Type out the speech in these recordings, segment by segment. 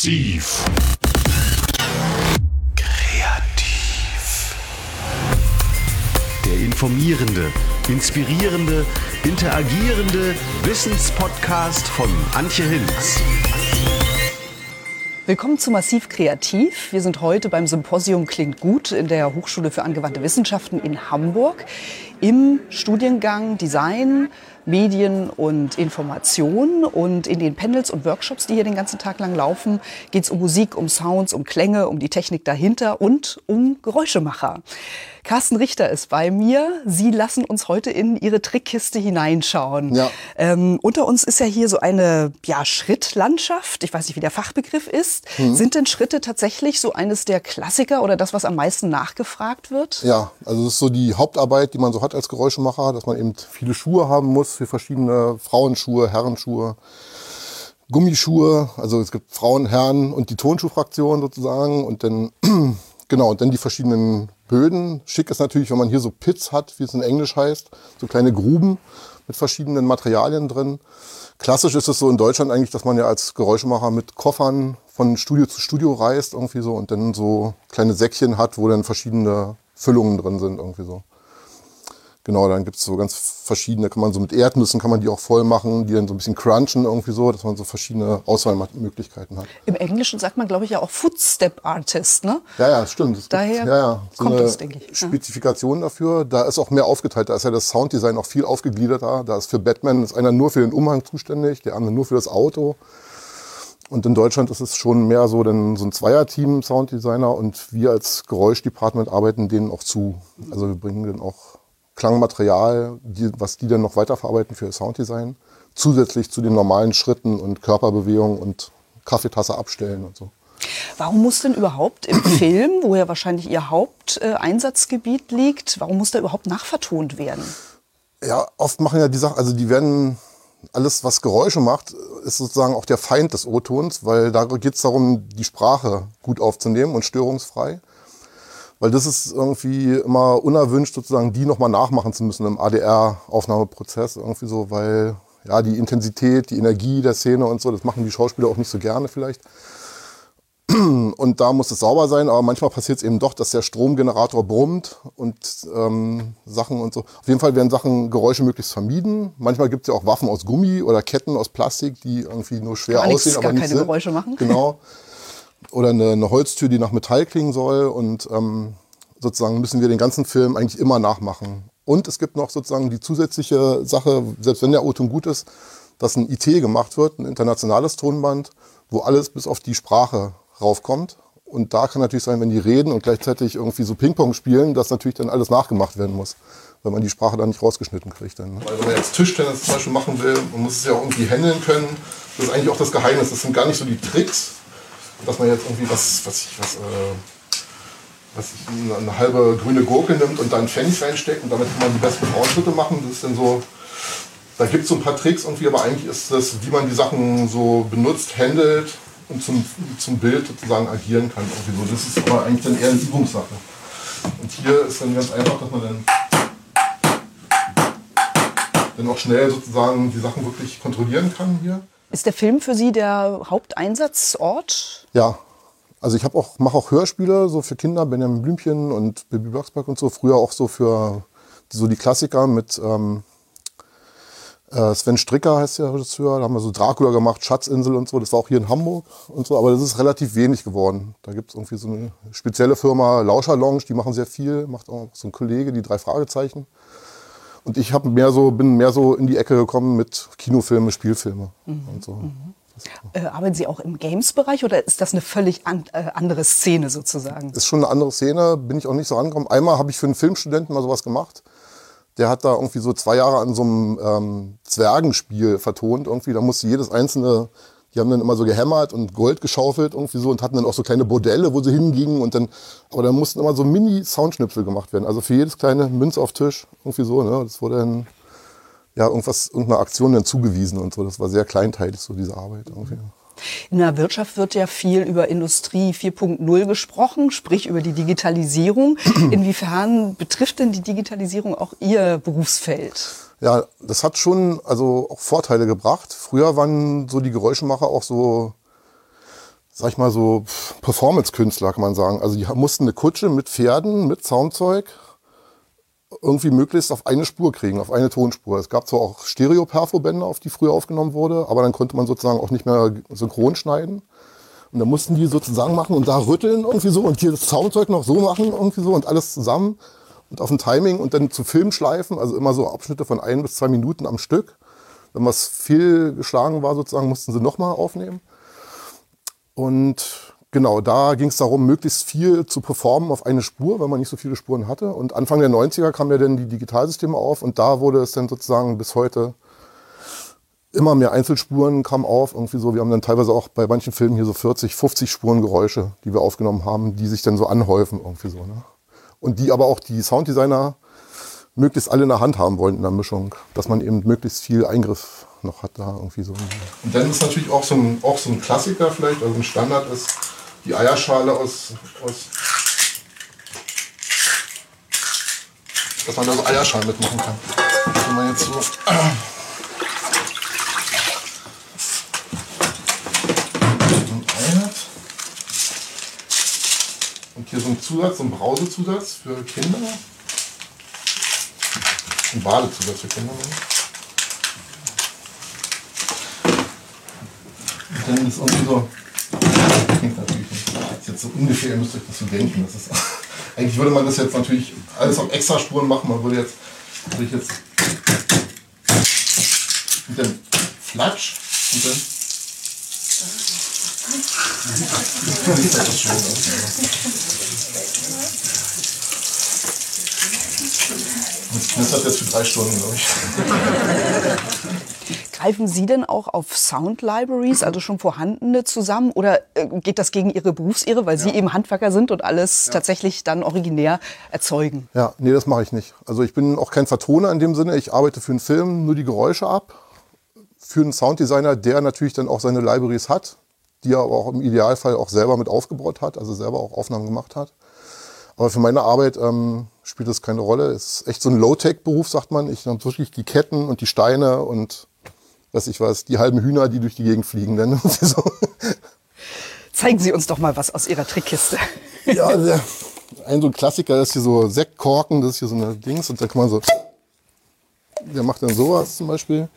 Massiv. Kreativ. Der informierende, inspirierende, interagierende Wissenspodcast von Antje Hinz. Willkommen zu Massiv Kreativ. Wir sind heute beim Symposium Klingt gut in der Hochschule für angewandte Wissenschaften in Hamburg im Studiengang Design, Medien und Information. Und in den Panels und Workshops, die hier den ganzen Tag lang laufen, geht es um Musik, um Sounds, um Klänge, um die Technik dahinter und um Geräuschemacher. Carsten Richter ist bei mir. Sie lassen uns heute in Ihre Trickkiste hineinschauen. Ja. Ähm, unter uns ist ja hier so eine ja, Schrittlandschaft. Ich weiß nicht, wie der Fachbegriff ist. Mhm. Sind denn Schritte tatsächlich so eines der Klassiker oder das, was am meisten nachgefragt wird? Ja, also das ist so die Hauptarbeit, die man so hat als Geräuschemacher, dass man eben viele Schuhe haben muss für verschiedene Frauenschuhe, Herrenschuhe. Gummischuhe, also es gibt Frauen, Herren und die Tonschuhfraktion sozusagen und dann genau und dann die verschiedenen Böden. Schick ist natürlich, wenn man hier so Pits hat, wie es in Englisch heißt, so kleine Gruben mit verschiedenen Materialien drin. Klassisch ist es so in Deutschland eigentlich, dass man ja als Geräuschemacher mit Koffern von Studio zu Studio reist irgendwie so und dann so kleine Säckchen hat, wo dann verschiedene Füllungen drin sind irgendwie so. Genau, dann gibt's so ganz verschiedene, kann man so mit Erdnüssen kann man die auch voll machen, die dann so ein bisschen crunchen irgendwie so, dass man so verschiedene Auswahlmöglichkeiten hat. Im Englischen sagt man, glaube ich, ja auch Footstep Artist, ne? Ja, ja, stimmt. Es Daher gibt, ja, ja, so kommt das, denke ich. Spezifikation dafür. Da ist auch mehr aufgeteilt. Da ist ja das Sounddesign auch viel aufgegliederter. Da ist für Batman ist einer nur für den Umhang zuständig, der andere nur für das Auto. Und in Deutschland ist es schon mehr so, denn so ein Zweierteam Sounddesigner und wir als Geräuschdepartment arbeiten denen auch zu. Also wir bringen denen auch Klangmaterial, die, was die dann noch weiterverarbeiten für Sounddesign, zusätzlich zu den normalen Schritten und Körperbewegungen und Kaffeetasse abstellen und so. Warum muss denn überhaupt im Film, wo ja wahrscheinlich Ihr Haupteinsatzgebiet liegt, warum muss da überhaupt nachvertont werden? Ja, oft machen ja die Sachen, also die werden, alles was Geräusche macht, ist sozusagen auch der Feind des O-Tons, weil da geht es darum, die Sprache gut aufzunehmen und störungsfrei. Weil das ist irgendwie immer unerwünscht, sozusagen die nochmal nachmachen zu müssen im ADR-Aufnahmeprozess irgendwie so, weil ja die Intensität, die Energie der Szene und so, das machen die Schauspieler auch nicht so gerne vielleicht. Und da muss es sauber sein, aber manchmal passiert es eben doch, dass der Stromgenerator brummt und ähm, Sachen und so. Auf jeden Fall werden Sachen, Geräusche möglichst vermieden. Manchmal gibt es ja auch Waffen aus Gummi oder Ketten aus Plastik, die irgendwie nur schwer Gar nichts, aussehen, aber gar keine. Geräusche machen. Genau. Oder eine, eine Holztür, die nach Metall klingen soll. Und ähm, sozusagen müssen wir den ganzen Film eigentlich immer nachmachen. Und es gibt noch sozusagen die zusätzliche Sache, selbst wenn der O-Ton gut ist, dass ein IT gemacht wird, ein internationales Tonband, wo alles bis auf die Sprache raufkommt. Und da kann natürlich sein, wenn die reden und gleichzeitig irgendwie so Ping-Pong spielen, dass natürlich dann alles nachgemacht werden muss, weil man die Sprache dann nicht rausgeschnitten kriegt. Dann, ne? Weil wenn man jetzt Tischtennis zum Beispiel machen will, man muss es ja auch irgendwie handeln können. Das ist eigentlich auch das Geheimnis. Das sind gar nicht so die Tricks, dass man jetzt irgendwie was, was ich, was, äh, was ich, eine, halbe grüne Gurke nimmt und da einen Pfennig reinsteckt und damit kann man die besten Frauenschritte machen. Das ist dann so, da gibt es so ein paar Tricks irgendwie, aber eigentlich ist das, wie man die Sachen so benutzt, handelt und zum, zum Bild sozusagen agieren kann. Irgendwie so. Das ist aber eigentlich dann eher eine Übungssache. Und hier ist dann ganz einfach, dass man dann, dann auch schnell sozusagen die Sachen wirklich kontrollieren kann hier. Ist der Film für Sie der Haupteinsatzort? Ja, also ich auch mache auch Hörspiele so für Kinder, Benjamin Blümchen und Bibi Blocksberg und so. Früher auch so für so die Klassiker mit ähm, äh, Sven Stricker heißt der Regisseur. Da haben wir so Dracula gemacht, Schatzinsel und so. Das war auch hier in Hamburg und so. Aber das ist relativ wenig geworden. Da gibt es irgendwie so eine spezielle Firma Lauscher Lounge, die machen sehr viel. Macht auch so ein Kollege, die drei Fragezeichen. Und ich habe mehr so bin mehr so in die Ecke gekommen mit Kinofilme, Spielfilme und so. Äh, arbeiten Sie auch im Games-Bereich oder ist das eine völlig an, äh, andere Szene sozusagen? ist schon eine andere Szene, bin ich auch nicht so rangekommen. Einmal habe ich für einen Filmstudenten mal sowas gemacht. Der hat da irgendwie so zwei Jahre an so einem ähm, Zwergenspiel vertont. Irgendwie, da musste jedes einzelne, die haben dann immer so gehämmert und Gold geschaufelt irgendwie so und hatten dann auch so kleine Bordelle, wo sie hingingen und dann, aber da mussten immer so Mini-Soundschnipsel gemacht werden. Also für jedes kleine Münz auf Tisch irgendwie so. Ne? Das wurde dann ja irgendwas, irgendeiner Aktion dann zugewiesen und so. Das war sehr kleinteilig so diese Arbeit irgendwie. In der Wirtschaft wird ja viel über Industrie 4.0 gesprochen, sprich über die Digitalisierung. Inwiefern betrifft denn die Digitalisierung auch Ihr Berufsfeld? Ja, das hat schon also auch Vorteile gebracht. Früher waren so die Geräuschemacher auch so sag ich mal so, Performance-Künstler, kann man sagen. Also die mussten eine Kutsche mit Pferden, mit Soundzeug irgendwie möglichst auf eine Spur kriegen, auf eine Tonspur. Es gab zwar auch Stereo-Perfo-Bänder, auf die früher aufgenommen wurde, aber dann konnte man sozusagen auch nicht mehr synchron schneiden. Und dann mussten die sozusagen machen und da rütteln irgendwie so und hier das Soundzeug noch so machen irgendwie so und alles zusammen und auf ein Timing und dann zu Filmschleifen, also immer so Abschnitte von ein bis zwei Minuten am Stück. Wenn was viel geschlagen war sozusagen, mussten sie nochmal aufnehmen. Und genau, da ging es darum, möglichst viel zu performen auf eine Spur, weil man nicht so viele Spuren hatte. Und Anfang der 90er kamen ja dann die Digitalsysteme auf und da wurde es dann sozusagen bis heute immer mehr Einzelspuren kamen auf. Irgendwie so, wir haben dann teilweise auch bei manchen Filmen hier so 40, 50 Spuren Geräusche, die wir aufgenommen haben, die sich dann so anhäufen irgendwie so. Ne? Und die aber auch die Sounddesigner möglichst alle in der Hand haben wollen in der Mischung, dass man eben möglichst viel Eingriff noch hat da irgendwie so. Und dann ist natürlich auch so ein, auch so ein Klassiker vielleicht, also ein Standard ist die Eierschale aus, aus dass man da so Eierschalen mitmachen kann. Wenn man jetzt so Und hier so ein Zusatz, so ein Brausezusatz für Kinder. Ein Badezusatz für Kinder. Und dann ist irgendwie so. Klingt natürlich nicht. Das ist jetzt so ungefähr, ihr müsst euch das so denken. Das ist, eigentlich würde man das jetzt natürlich alles auf Extraspuren machen. Man würde jetzt, würde ich jetzt und dann Flatsch und dann. Sieht das schön aus. Das hat jetzt für drei Stunden, glaube ich. Greifen Sie denn auch auf Sound Libraries, also schon vorhandene, zusammen? Oder äh, geht das gegen Ihre Berufsehre, weil Sie eben Handwerker sind und alles ja. tatsächlich dann originär erzeugen? Ja, nee, das mache ich nicht. Also ich bin auch kein Vertoner in dem Sinne. Ich arbeite für einen Film nur die Geräusche ab. Für einen Sounddesigner, der natürlich dann auch seine Libraries hat, die er aber auch im Idealfall auch selber mit aufgebaut hat, also selber auch Aufnahmen gemacht hat. Aber für meine Arbeit ähm, spielt das keine Rolle. Es ist echt so ein Low-Tech-Beruf, sagt man. Ich habe wirklich die Ketten und die Steine und was ich weiß, die halben Hühner, die durch die Gegend fliegen. Dann so. Zeigen Sie uns doch mal was aus Ihrer Trickkiste. Ja, der, ein so ein Klassiker das ist hier so Sektkorken, das ist hier so eine Dings und da kann man so, der macht dann sowas zum Beispiel.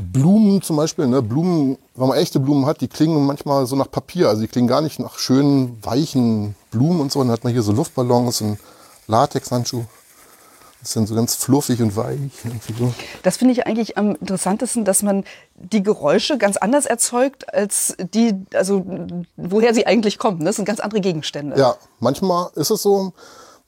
Blumen zum Beispiel, ne? Blumen, wenn man echte Blumen hat, die klingen manchmal so nach Papier. Also die klingen gar nicht nach schönen, weichen Blumen und so. Und dann hat man hier so Luftballons und Latexhandschuh. Das ist dann so ganz fluffig und weich. So. Das finde ich eigentlich am interessantesten, dass man die Geräusche ganz anders erzeugt, als die, also woher sie eigentlich kommen. Das sind ganz andere Gegenstände. Ja, manchmal ist es so,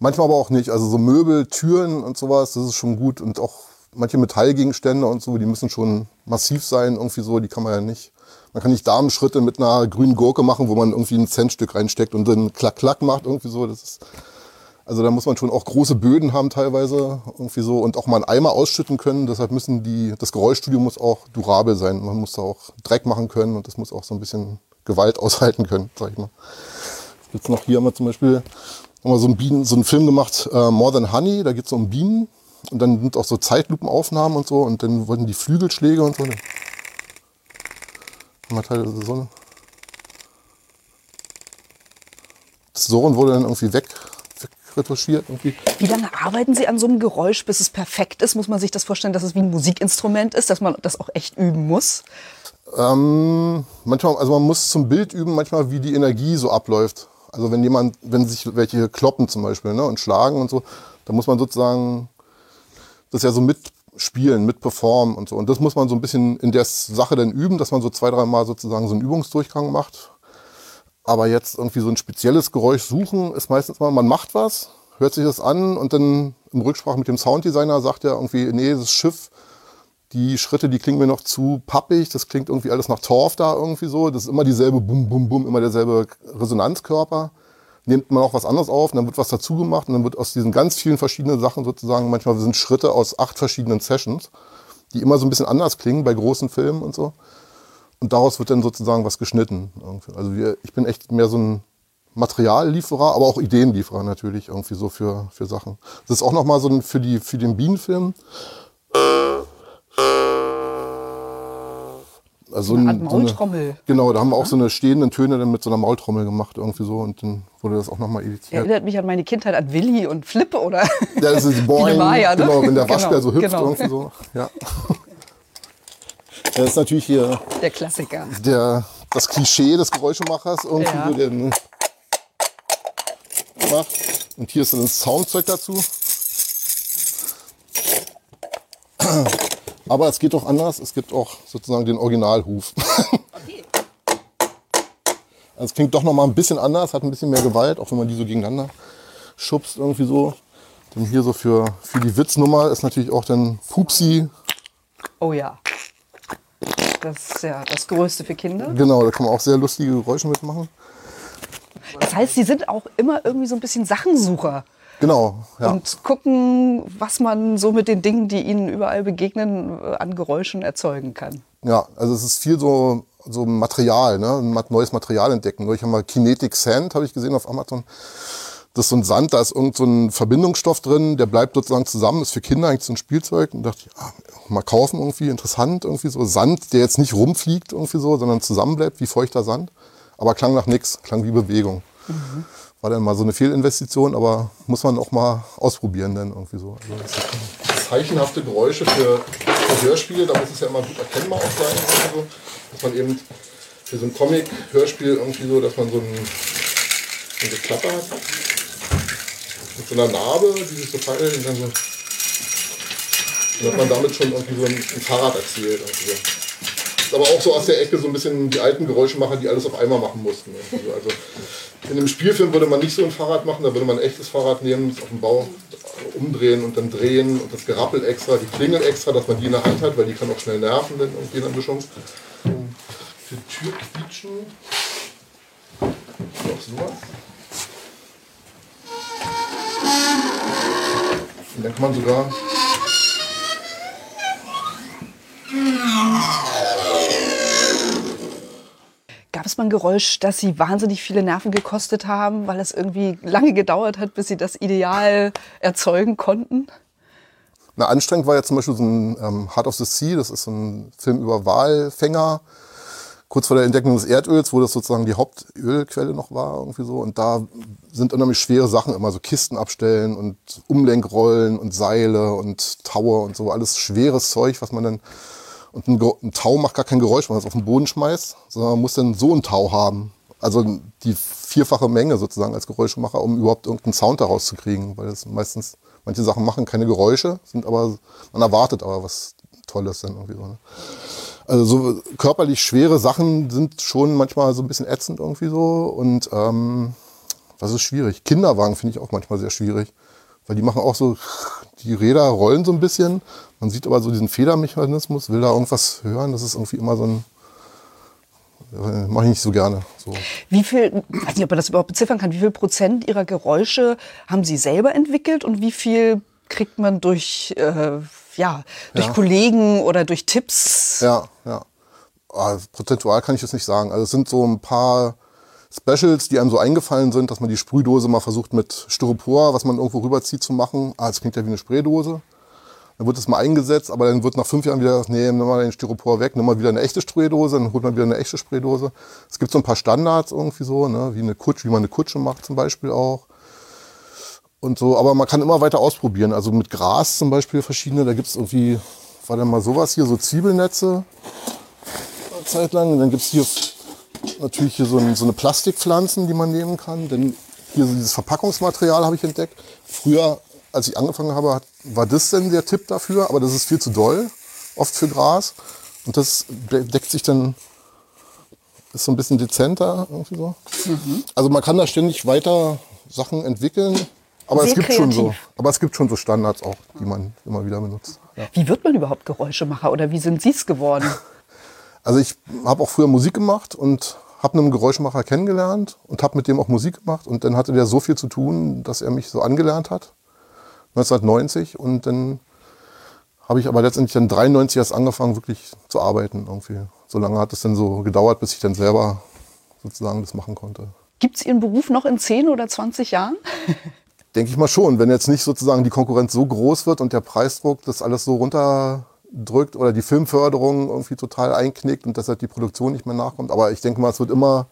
manchmal aber auch nicht. Also so Möbel, Türen und sowas, das ist schon gut. Und auch manche Metallgegenstände und so, die müssen schon massiv sein, irgendwie so, die kann man ja nicht. Man kann nicht Damenschritte mit einer grünen Gurke machen, wo man irgendwie ein Centstück reinsteckt und dann klack klack macht, irgendwie so. Das ist, also da muss man schon auch große Böden haben teilweise, irgendwie so, und auch mal einen Eimer ausschütten können. Deshalb müssen die, das Geräuschstudio muss auch durabel sein. Man muss da auch Dreck machen können und das muss auch so ein bisschen Gewalt aushalten können, sag ich mal. Jetzt noch hier haben wir zum Beispiel haben wir so einen, Bienen, so einen Film gemacht, uh, More Than Honey, da geht es um Bienen. Und dann sind auch so Zeitlupenaufnahmen und so. Und dann wurden die Flügelschläge und so. Teile der Sonne. Das Sohren wurde dann irgendwie weg, wegretuschiert. Irgendwie. Wie lange arbeiten Sie an so einem Geräusch, bis es perfekt ist? Muss man sich das vorstellen, dass es wie ein Musikinstrument ist, dass man das auch echt üben muss? Ähm, manchmal, also man muss zum Bild üben, manchmal wie die Energie so abläuft. Also wenn jemand, wenn sich welche kloppen zum Beispiel ne, und schlagen und so, dann muss man sozusagen das ja so mitspielen, mit performen und so. Und das muss man so ein bisschen in der Sache dann üben, dass man so zwei, dreimal sozusagen so einen Übungsdurchgang macht. Aber jetzt irgendwie so ein spezielles Geräusch suchen, ist meistens mal, man macht was, hört sich das an und dann im Rücksprache mit dem Sounddesigner sagt er irgendwie, nee, das Schiff, die Schritte, die klingen mir noch zu pappig, das klingt irgendwie alles nach Torf da irgendwie so. Das ist immer dieselbe Bum, Bum, Bum, immer derselbe Resonanzkörper nimmt man auch was anderes auf und dann wird was dazu gemacht und dann wird aus diesen ganz vielen verschiedenen Sachen sozusagen, manchmal sind Schritte aus acht verschiedenen Sessions, die immer so ein bisschen anders klingen bei großen Filmen und so. Und daraus wird dann sozusagen was geschnitten. Also wir, ich bin echt mehr so ein Materiallieferer, aber auch Ideenlieferer natürlich irgendwie so für, für Sachen. Das ist auch nochmal so ein, für, die, für den Bienenfilm. Also Eine ein- Art so eine- Maultrommel. genau, da haben wir auch so eine stehenden Töne dann mit so einer Maultrommel gemacht irgendwie so und dann wurde das auch nochmal editiert. Erinnert mich an meine Kindheit an Willi und Flip oder Ja, das ist Boing, Maya, ne? genau, wenn der Genau, Waschbär so hüpft genau. irgendwie so. Ja. Das ist natürlich hier der Klassiker. der, das Klischee des Geräuschemachers irgendwie Ja. so, der ne, macht. Und hier ist dann das Soundzeug dazu. Aber es geht auch anders. Es gibt auch sozusagen den Originalhuf. Also es klingt doch noch mal ein bisschen anders, hat ein bisschen mehr Gewalt, auch wenn man die so gegeneinander schubst irgendwie so. Dann hier so für, für die Witznummer ist natürlich auch dann Pupsi. Oh ja. Das ist ja das Größte für Kinder. Genau, da kann man auch sehr lustige Geräusche mitmachen. Das heißt, sie sind auch immer irgendwie so ein bisschen Sachensucher Genau, ja. und gucken, was man so mit den Dingen, die ihnen überall begegnen, äh, an Geräuschen erzeugen kann. Ja, also es ist viel so, so Material, ne? ein neues Material entdecken. Ich habe mal Kinetic Sand, habe ich gesehen auf Amazon. Das ist so ein Sand, da ist irgend so ein Verbindungsstoff drin, der bleibt sozusagen zusammen, ist für Kinder eigentlich so ein Spielzeug. Und dachte ich, ah, mal kaufen irgendwie, interessant irgendwie so. Sand, der jetzt nicht rumfliegt irgendwie so, sondern zusammenbleibt wie feuchter Sand. Aber klang nach nichts, klang wie Bewegung. War dann mal so eine Fehlinvestition, aber muss man auch mal ausprobieren dann irgendwie so. Also zeichenhafte Geräusche für, Hörspiele, da muss es ja immer gut erkennbar auch sein, irgendwie so, dass man eben für so ein Comic-Hörspiel irgendwie so, dass man so ein, so ein hat mit so einer Narbe, die sich so verteilt und dann so, und dass man damit schon irgendwie so ein, ein Fahrrad erzählt. Irgendwie so. Aber auch so aus der Ecke so ein bisschen die alten Geräuschemacher, die alles auf einmal machen mussten. irgendwie so. Also in einem Spielfilm würde man nicht so ein Fahrrad machen, da würde man ein echtes Fahrrad nehmen, es auf dem Bau umdrehen und dann drehen und das Gerappel extra, die Klingel extra, dass man die in der Hand hat, weil die kann auch schnell nerven, dann irgendwie in der Mischung. Für Türquietschen. Noch sowas. Und dann kann man sogar Gab es mal ein Geräusch, das Sie wahnsinnig viele Nerven gekostet haben, weil es irgendwie lange gedauert hat, bis Sie das Ideal erzeugen konnten? Na, anstrengend war ja zum Beispiel so ein ähm, Heart of the Sea, das ist so ein Film über Walfänger, kurz vor der Entdeckung des Erdöls, wo das sozusagen die Hauptölquelle noch war, irgendwie so. Und da sind unheimlich schwere Sachen immer, so Kisten abstellen und Umlenkrollen und Seile und Taue und so, alles schweres Zeug, was man dann. Und ein, ein Tau macht gar kein Geräusch, wenn man es auf den Boden schmeißt, sondern man muss dann so einen Tau haben. Also die vierfache Menge sozusagen als Geräuschemacher, um überhaupt irgendeinen Sound daraus zu kriegen, weil das meistens, manche Sachen machen keine Geräusche, sind aber, man erwartet aber was Tolles dann irgendwie so. Ne? Also so körperlich schwere Sachen sind schon manchmal so ein bisschen ätzend irgendwie so und ähm, was ist schwierig? Kinderwagen finde ich auch manchmal sehr schwierig, weil die machen auch so, die Räder rollen so ein bisschen, man sieht aber so diesen Federmechanismus, will da irgendwas hören, das ist irgendwie immer so ein, äh, mache ich nicht so gerne. So. Wie viel, ich weiß nicht, ob man das überhaupt beziffern kann, wie viel Prozent Ihrer Geräusche haben Sie selber entwickelt und wie viel kriegt man durch, äh, ja, durch Ja. Kollegen oder durch Tipps? Ja, ja. Ah, prozentual kann ich das nicht sagen. Also es sind so ein paar Specials, die einem so eingefallen sind, dass man die Sprühdose mal versucht mit Styropor, was man irgendwo rüberzieht, zu machen. Ah, das klingt ja wie eine Spraydose. Dann wird es mal eingesetzt, aber dann wird nach fünf Jahren wieder, nee, nimm mal den Styropor weg, nimm mal wieder eine echte Spraydose, dann holt man wieder eine echte Spraydose. Es gibt so ein paar Standards irgendwie so, ne, wie eine Kutsche, wie man eine Kutsche macht zum Beispiel auch. Und so, aber man kann immer weiter ausprobieren. Also mit Gras zum Beispiel verschiedene, da gibt es irgendwie, war dann mal sowas hier, so Zwiebelnetze, eine Zeit lang. Und dann gibt es hier natürlich hier so, ein, so eine Plastikpflanzen, die man nehmen kann. Denn hier so dieses Verpackungsmaterial habe ich entdeckt. Früher, als ich angefangen habe, war das denn der Tipp dafür, aber das ist viel zu doll, oft für Gras. Und das de- deckt sich dann, ist so ein bisschen dezenter irgendwie so. Also man kann da ständig weiter Sachen entwickeln. Aber es gibt schon so, aber es gibt schon so Standards auch, die man immer wieder benutzt. Ja. Wie wird man überhaupt Geräuschemacher oder wie sind Sie es geworden? Also ich habe auch früher Musik gemacht und habe einen Geräuschmacher kennengelernt und habe mit dem auch Musik gemacht. Und dann hatte der so viel zu tun, dass er mich so angelernt hat, 1990. Und dann habe ich aber letztendlich dann 93 erst angefangen, wirklich zu arbeiten irgendwie. So lange hat es dann so gedauert, bis ich dann selber sozusagen das machen konnte. Gibt es Ihren Beruf noch in 10 oder 20 Jahren? Denke ich mal schon, wenn jetzt nicht sozusagen die Konkurrenz so groß wird und der Preisdruck das alles so runter drückt oder die Filmförderung irgendwie total einknickt und deshalb die Produktion nicht mehr nachkommt. Aber ich denke mal, es wird immer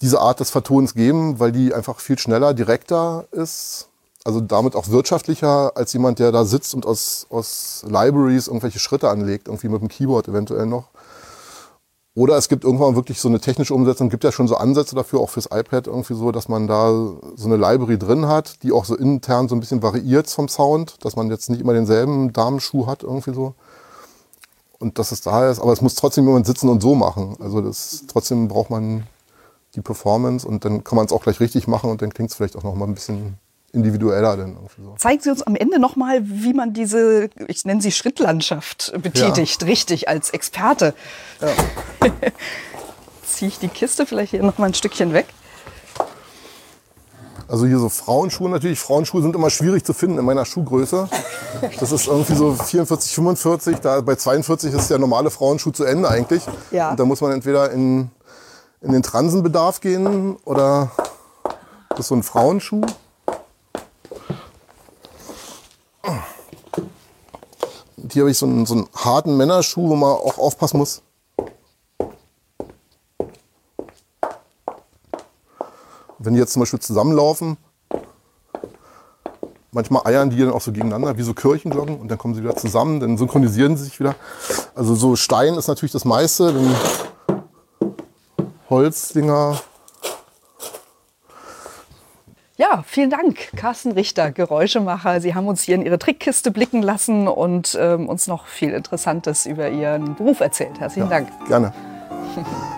diese Art des Vertonens geben, weil die einfach viel schneller, direkter ist. Also damit auch wirtschaftlicher als jemand, der da sitzt und aus, aus Libraries irgendwelche Schritte anlegt, irgendwie mit dem Keyboard eventuell noch. Oder es gibt irgendwann wirklich so eine technische Umsetzung, gibt ja schon so Ansätze dafür, auch fürs iPad irgendwie so, dass man da so eine Library drin hat, die auch so intern so ein bisschen variiert vom Sound, dass man jetzt nicht immer denselben Damenschuh hat irgendwie so. Und dass es da ist, aber es muss trotzdem jemand sitzen und so machen. Also das, trotzdem braucht man die Performance und dann kann man es auch gleich richtig machen und dann klingt es vielleicht auch noch mal ein bisschen individueller dann irgendwie so. Zeigen Sie uns am Ende noch mal, wie man diese, ich nenne sie Schrittlandschaft, betätigt, ja. richtig als Experte. Ja. Ziehe ich die Kiste vielleicht hier noch mal ein Stückchen weg? Also hier so Frauenschuhe natürlich. Frauenschuhe sind immer schwierig zu finden in meiner Schuhgröße. Das ist irgendwie so 44, 45. Da bei 42 ist der normale Frauenschuh zu Ende eigentlich. Ja. Und da muss man entweder in, in den Transenbedarf gehen oder das ist so ein Frauenschuh. Hier habe ich so einen, so einen harten Männerschuh, wo man auch aufpassen muss. Wenn die jetzt zum Beispiel zusammenlaufen, manchmal eiern die dann auch so gegeneinander, wie so Kirchenglocken, und dann kommen sie wieder zusammen, dann synchronisieren sie sich wieder. Also so Stein ist natürlich das meiste, dann Holzdinger, ja, vielen Dank, Carsten Richter, Geräuschemacher. Sie haben uns hier in Ihre Trickkiste blicken lassen und ähm, uns noch viel Interessantes über Ihren Beruf erzählt. Herzlichen ja, Dank. Gerne.